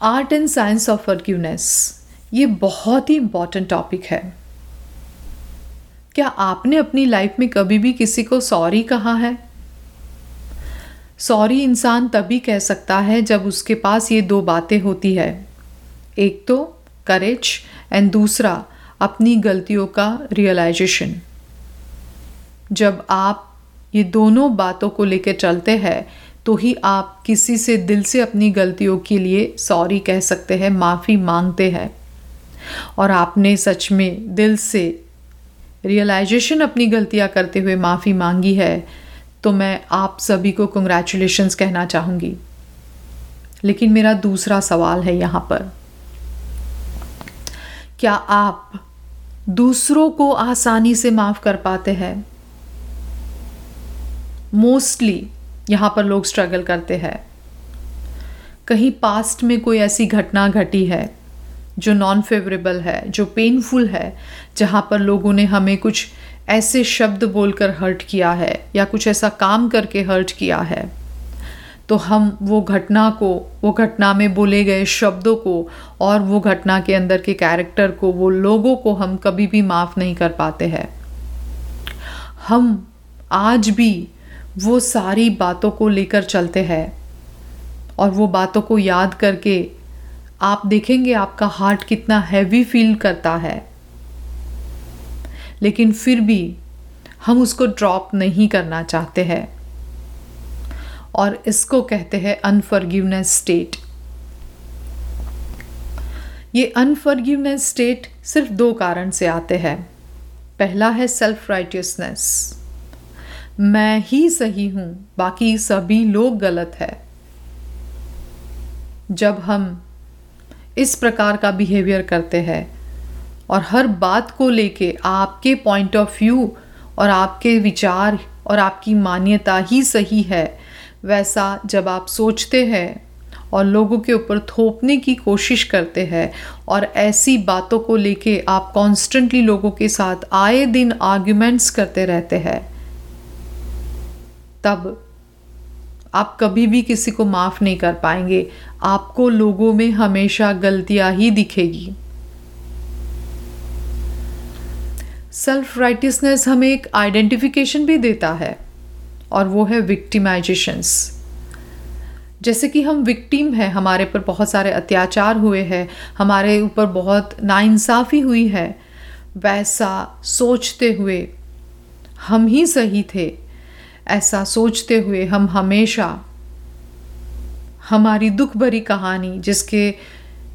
Art and science of forgiveness ये बहुत ही important topic है। क्या आपने अपनी लाइफ में कभी भी किसी को सॉरी कहा है? सॉरी इंसान तभी कह सकता है जब उसके पास ये दो बातें होती है। एक तो करेज एंड दूसरा अपनी गलतियों का रियलाइजेशन जब आप ये दोनों बातों को लेकर चलते हैं तो ही आप किसी से दिल से अपनी गलतियों के लिए सॉरी कह सकते हैं, माफ़ी मांगते हैं। और आपने सच में दिल से रियलाइजेशन अपनी गलतियाँ करते हुए माफ़ी मांगी है तो मैं आप सभी को कंग्रेचुलेशंस कहना चाहूँगी। लेकिन मेरा दूसरा सवाल है यहाँ पर। क्या आप दूसरों को आसानी से माफ़ कर पाते हैं? मोस्टली यहाँ पर लोग स्ट्रगल करते हैं। कहीं पास्ट में कोई ऐसी घटना घटी है, जो नॉन फेवरेबल है, जो पेनफुल है, जहाँ पर लोगों ने हमें कुछ ऐसे शब्द बोलकर हर्ट किया है, या कुछ ऐसा काम करके हर्ट किया है तो हम वो घटना को, वो घटना में बोले गए शब्दों को और वो घटना के अंदर के कैरेक्टर को, वो लोगों को हम कभी भी माफ़ नहीं कर पाते हैं। हम आज भी वो सारी बातों को लेकर चलते हैं। और वो बातों को याद करके आप देखेंगे आपका हार्ट कितना हैवी फील करता है। लेकिन फिर भी हम उसको ड्रॉप नहीं करना चाहते हैं। और इसको कहते हैं अनफॉरगिवनेस स्टेट ये अनफॉरगिवनेस स्टेट सिर्फ़ दो कारण से आते हैं। पहला है सेल्फ राइटियसनेस मैं ही सही हूँ, बाकी सभी लोग गलत है। जब हम इस प्रकार का बिहेवियर करते हैं और हर बात को लेके आपके पॉइंट ऑफ़ व्यू और आपके विचार और आपकी मान्यता ही सही है, वैसा जब आप सोचते हैं और लोगों के ऊपर थोपने की कोशिश करते हैं और ऐसी बातों को लेके आप कॉन्स्टेंटली लोगों के साथ आए दिन आर्ग्यूमेंट्स करते रहते हैं तब आप कभी भी किसी को माफ़ नहीं कर पाएँगे। आपको लोगों में हमेशा गलतियाँ ही दिखेगी। सेल्फ राइटियसनेस हमें एक आइडेंटिफिकेशन भी देता है, और वो है विक्टिमाइजेशंस जैसे कि हम विक्टिम हैं, हमारे पर बहुत सारे अत्याचार हुए हैं, हमारे ऊपर बहुत नाइंसाफ़ी हुई है, वैसा सोचते हुए हम ही सही थे। ऐसा सोचते हुए हम हमेशा हमारी दुख भरी कहानी जिसके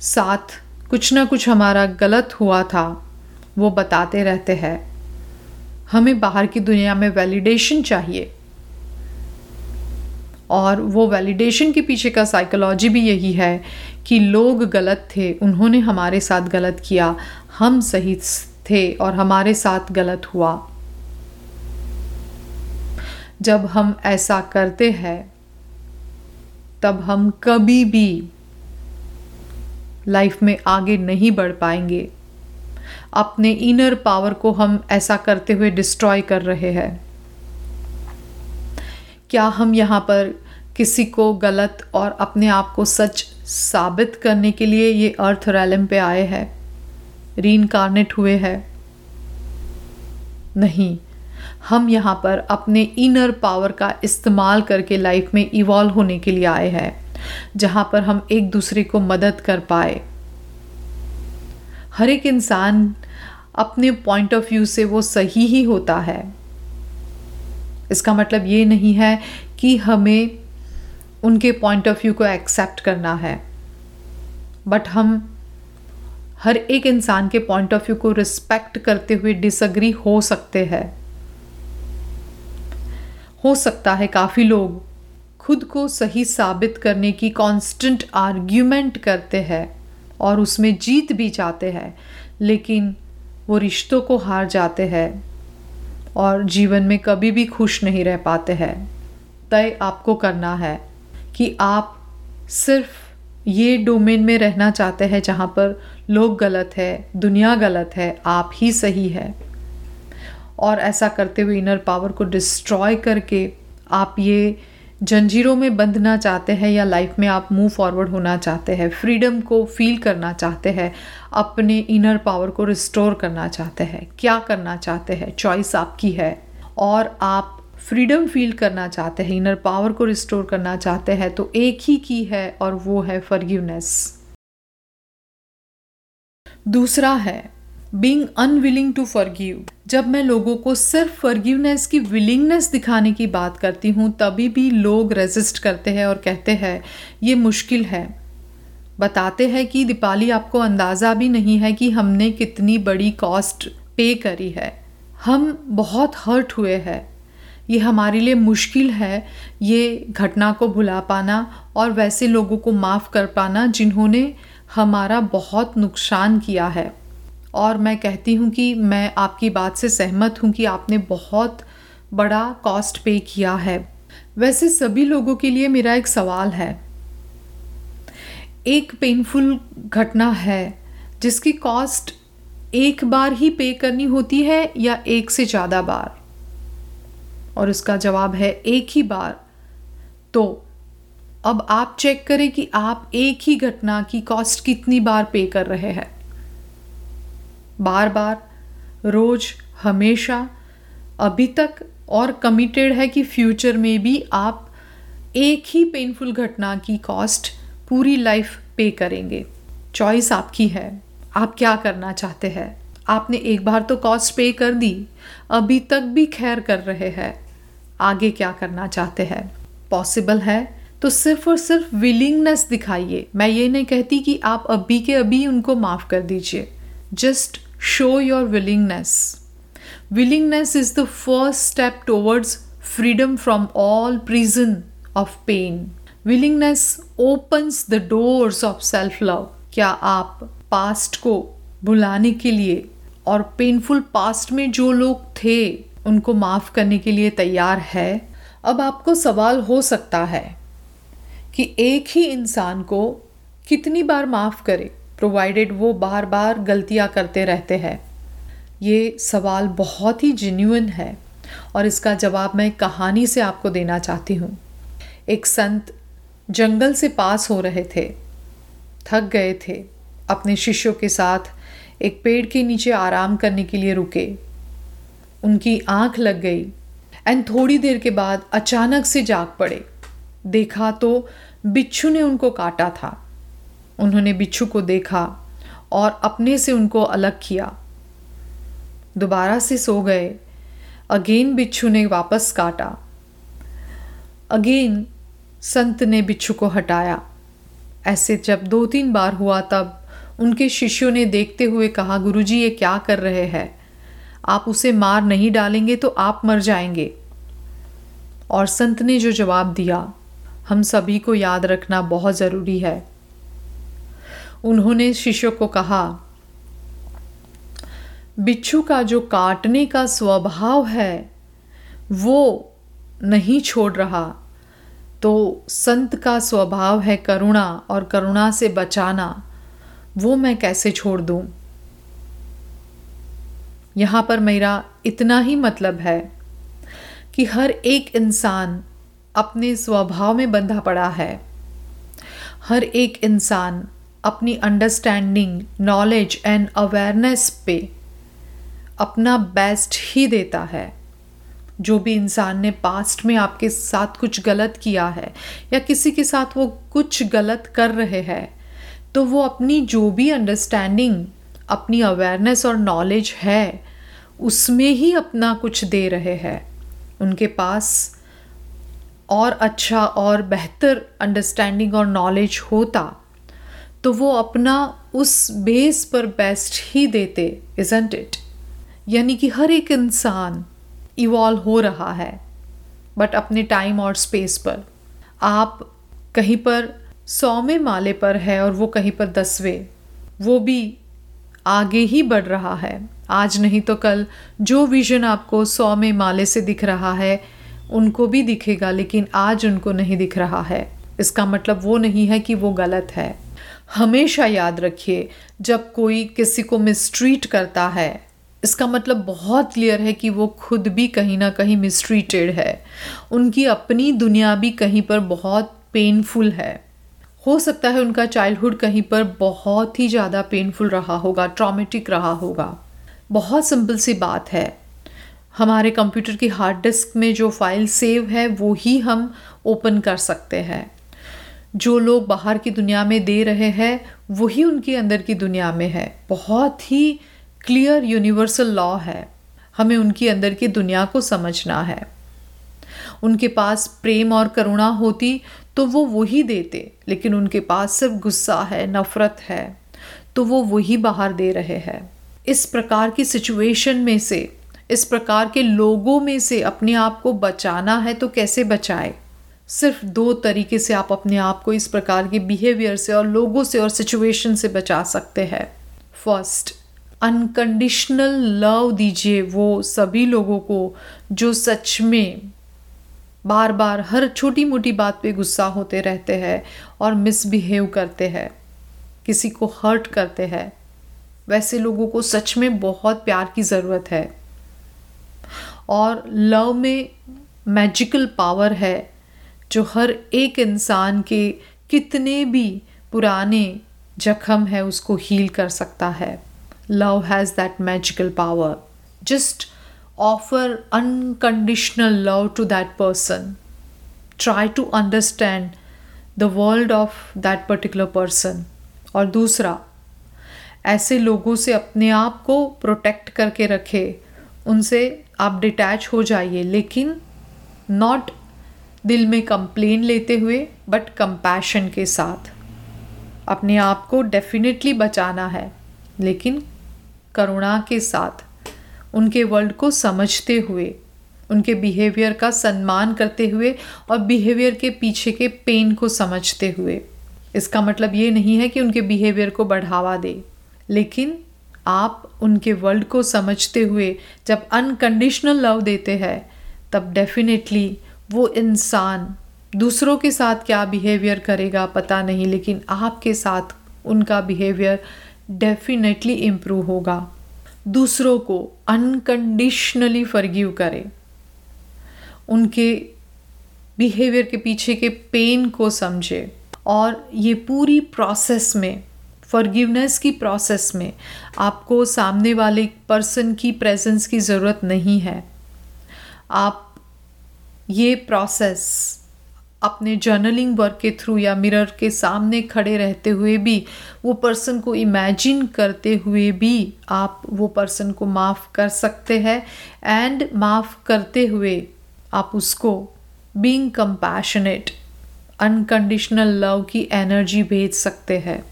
साथ कुछ ना कुछ हमारा गलत हुआ था, वो बताते रहते हैं। हमें बाहर की दुनिया में वैलिडेशन चाहिए। और वो वैलिडेशन के पीछे का साइकोलॉजी भी यही है कि लोग गलत थे, उन्होंने हमारे साथ गलत किया, हम सही थे और हमारे साथ गलत हुआ। जब हम ऐसा करते हैं, तब हम कभी भी लाइफ में आगे नहीं बढ़ पाएँगे। अपने इनर पावर को हम ऐसा करते हुए डिस्ट्रॉय कर रहे हैं। क्या हम यहाँ पर किसी को गलत और अपने आप को सच साबित करने के लिए ये अर्थ रैलम पे आए हैं? री हुए हैं? नहीं। हम यहाँ पर अपने इनर पावर का इस्तेमाल करके लाइफ में इवॉल्व होने के लिए आए हैं, जहाँ पर हम एक दूसरे को मदद कर पाए। हर एक इंसान अपने पॉइंट ऑफ़ व्यू से वो सही ही होता है। इसका मतलब ये नहीं है कि हमें उनके पॉइंट ऑफ़ व्यू को एक्सेप्ट करना है बट हम हर एक इंसान के पॉइंट ऑफ़ व्यू को रिस्पेक्ट करते हुए डिसअग्री हो सकते हैं। हो सकता है काफ़ी लोग खुद को सही साबित करने की कांस्टेंट आर्ग्यूमेंट करते हैं और उसमें जीत भी जाते हैं, लेकिन वो रिश्तों को हार जाते हैं और जीवन में कभी भी खुश नहीं रह पाते हैं। तय आपको करना है कि आप सिर्फ़ ये डोमेन में रहना चाहते हैं जहाँ पर लोग गलत है, दुनिया गलत है, आप ही सही है। और ऐसा करते हुए इनर पावर को डिस्ट्रॉय करके आप ये जंजीरों में बंधना चाहते हैं या लाइफ में आप मूव फॉरवर्ड होना चाहते हैं फ्रीडम को फील करना चाहते हैं, अपने इनर पावर को रिस्टोर करना चाहते हैं। क्या करना चाहते हैं? चॉइस आपकी है और आप फ्रीडम फील करना चाहते हैं इनर पावर को रिस्टोर करना चाहते हैं तो एक ही की है और वो है फर्ग्यूनेस दूसरा है बींग अनविलिंग टू फॉरगिव जब मैं लोगों को सिर्फ़ फॉरगिवनेस की विलिंगनेस दिखाने की बात करती हूँ, तभी भी लोग रेजिस्ट करते हैं और कहते हैं, ये मुश्किल है। बताते हैं कि दीपाली आपको अंदाज़ा भी नहीं है कि हमने कितनी बड़ी कॉस्ट पे करी है। हम बहुत हर्ट हुए हैं। ये हमारे लिए मुश्किल है, ये घटना को भुला पाना और वैसे लोगों को माफ़ कर पाना जिन्होंने हमारा बहुत नुकसान किया है। और मैं कहती हूँ कि मैं आपकी बात से सहमत हूँ कि आपने बहुत बड़ा कॉस्ट पे किया है। वैसे सभी लोगों के लिए मेरा एक सवाल है। एक पेनफुल घटना है जिसकी कॉस्ट एक बार ही पे करनी होती है या एक से ज़्यादा बार? और उसका जवाब है एक ही बार। तो अब आप चेक करें कि आप एक ही घटना की कॉस्ट कितनी बार पे कर रहे हैं। बार बार रोज हमेशा, अभी तक और कमिटेड है कि फ्यूचर में भी आप एक ही पेनफुल घटना की कॉस्ट पूरी लाइफ पे करेंगे। चॉइस आपकी है। आप क्या करना चाहते हैं? आपने एक बार तो कॉस्ट पे कर दी, अभी तक भी खैर कर रहे हैं। आगे क्या करना चाहते हैं? पॉसिबल है? तो सिर्फ़ और सिर्फ़ विलिंगनेस दिखाइए। मैं ये नहीं कहती कि आप अभी के अभी उनको माफ़ कर दीजिए। Just show your willingness. Willingness is the first step towards freedom from all prison of pain. Willingness opens the doors of self love. क्या आप पास्ट को भुलाने के लिए और पेनफुल पास्ट में जो लोग थे उनको माफ़ करने के लिए तैयार है अब आपको सवाल हो सकता है कि एक ही इंसान को कितनी बार माफ़ करे प्रोवाइडेड वो बार बार गलतियाँ करते रहते हैं। ये सवाल बहुत ही जेन्यून है और इसका जवाब मैं कहानी से आपको देना चाहती हूँ। एक संत जंगल से पास हो रहे थे, थक गए थे, अपने शिष्यों के साथ एक पेड़ के नीचे आराम करने के लिए रुके। उनकी आँख लग गई एंड थोड़ी देर के बाद अचानक से जाग पड़े। देखा तो बिच्छू ने उनको काटा था। उन्होंने बिच्छू को देखा और अपने से उनको अलग किया। दोबारा से सो गए। अगेन बिच्छू ने वापस काटा। अगेन संत ने बिच्छू को हटाया। ऐसे जब दो तीन बार हुआ तब उनके शिष्यों ने देखते हुए कहा, गुरुजी, ये क्या कर रहे हैं? आप उसे मार नहीं डालेंगे तो आप मर जाएँगे। और संत ने जो जवाब दिया, हम सभी को याद रखना बहुत ज़रूरी है। उन्होंने शिष्य को कहा, बिच्छू का जो काटने का स्वभाव है, वो नहीं छोड़ रहा। तो संत का स्वभाव है करुणा और करुणा से बचाना, वो मैं कैसे छोड़ दूँ? यहाँ पर मेरा इतना ही मतलब है कि हर एक इंसान अपने स्वभाव में बंधा पड़ा है। हर एक इंसान अपनी अंडरस्टैंडिंग नॉलेज एंड अवेयरनेस पे अपना बेस्ट ही देता है। जो भी इंसान ने पास्ट में आपके साथ कुछ गलत किया है या किसी के साथ वो कुछ गलत कर रहे हैं तो वो अपनी जो भी अंडरस्टैंडिंग अपनी अवेयरनेस और नॉलेज है, उसमें ही अपना कुछ दे रहे हैं। उनके पास और अच्छा और बेहतर अंडरस्टैंडिंग और नॉलेज होता तो वो अपना उस बेस पर बेस्ट ही देते इजेंट इट यानी कि हर एक इंसान इवॉल्व हो रहा है बट अपने टाइम और स्पेस पर। आप कहीं पर सौवें माले पर है और वो कहीं पर दसवें, वो भी आगे ही बढ़ रहा है। आज नहीं तो कल जो विजन आपको सौ में माले से दिख रहा है, उनको भी दिखेगा, लेकिन आज उनको नहीं दिख रहा है। इसका मतलब वो नहीं है कि वो गलत है। हमेशा याद रखिए, जब कोई किसी को मिसट्रीट करता है, इसका मतलब बहुत क्लियर है कि वो खुद भी कहीं ना कहीं मिसट्रीटेड है। उनकी अपनी दुनिया भी कहीं पर बहुत पेनफुल है। हो सकता है उनका चाइल्डहुड कहीं पर बहुत ही ज़्यादा पेनफुल रहा होगा ट्रॉमेटिक रहा होगा। बहुत सिंपल सी बात है। हमारे कंप्यूटर की हार्ड डिस्क में जो फ़ाइल सेव है, वो ही हम ओपन कर सकते हैं। जो लोग बाहर की दुनिया में दे रहे हैं, वही उनके अंदर की दुनिया में है। बहुत ही क्लियर यूनिवर्सल लॉ है। हमें उनकी अंदर की दुनिया को समझना है। उनके पास प्रेम और करुणा होती तो वो वही देते, लेकिन उनके पास सिर्फ़ गुस्सा है, नफ़रत है तो वो वही बाहर दे रहे हैं। इस प्रकार की सिचुएशन में से, इस प्रकार के लोगों में से अपने आप को बचाना है तो कैसे बचाए? सिर्फ़ दो तरीके से आप अपने आप को इस प्रकार के बिहेवियर से और लोगों से और सिचुएशन से बचा सकते हैं। फ़र्स्ट अनकंडीशनल लव दीजिए वो सभी लोगों को जो सच में बार बार हर छोटी मोटी बात पे गुस्सा होते रहते हैं और मिसबिहेव करते हैं, किसी को हर्ट करते हैं। वैसे लोगों को सच में बहुत प्यार की ज़रूरत है। और लव में मैजिकल पावर है। जो हर एक इंसान के कितने भी पुराने जख्म है, उसको हील कर सकता है। Love has that magical power just offer unconditional love to that person try to understand the world of that particular person और दूसरा, ऐसे लोगों से अपने आप को प्रोटेक्ट करके रखे। उनसे आप डिटैच हो जाइए, लेकिन नॉट दिल में कंप्लेन लेते हुए बट कंपैशन के साथ। अपने आप को डेफिनेटली बचाना है, लेकिन करुणा के साथ। उनके वर्ल्ड को समझते हुए, उनके बिहेवियर का सम्मान करते हुए और बिहेवियर के पीछे के पेन को समझते हुए। इसका मतलब ये नहीं है कि उनके बिहेवियर को बढ़ावा दे, लेकिन आप उनके वर्ल्ड को समझते हुए, जब अनकंडीशनल लव देते हैं, तब डेफिनेटली वो इंसान दूसरों के साथ क्या बिहेवियर करेगा पता नहीं, लेकिन आपके साथ उनका बिहेवियर डेफिनेटली इम्प्रूव होगा। दूसरों को अनकंडीशनली फर्गिव करें। उनके बिहेवियर के पीछे के पेन को समझे और ये पूरी प्रोसेस में फॉरगिवनेस की प्रोसेस में आपको सामने वाले पर्सन की प्रेजेंस की ज़रूरत नहीं है। आप ये प्रोसेस अपने जर्नलिंग वर्क के थ्रू या मिरर के सामने खड़े रहते हुए भी, वो पर्सन को इमेजिन करते हुए भी आप वो पर्सन को माफ़ कर सकते हैं एंड माफ़ करते हुए आप उसको बीइंग कंपैशनेट अनकंडीशनल लव की एनर्जी भेज सकते हैं।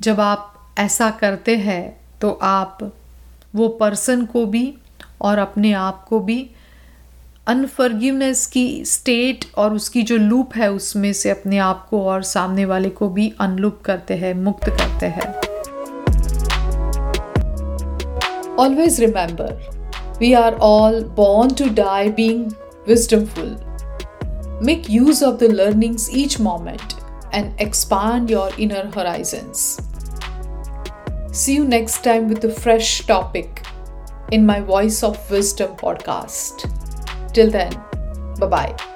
जब आप ऐसा करते हैं तो आप वो पर्सन को भी और अपने आप को भी अनफर्गिवनेस की स्टेट और उसकी जो लूप है उसमें से अपने आप को और सामने वाले को भी अनलूप करते हैं, मुक्त करते हैं always remember we are all born to die being wisdomful make use of the learnings each moment and expand your inner horizons. See you next time with a fresh topic in my Voice of Wisdom. Till then, bye bye.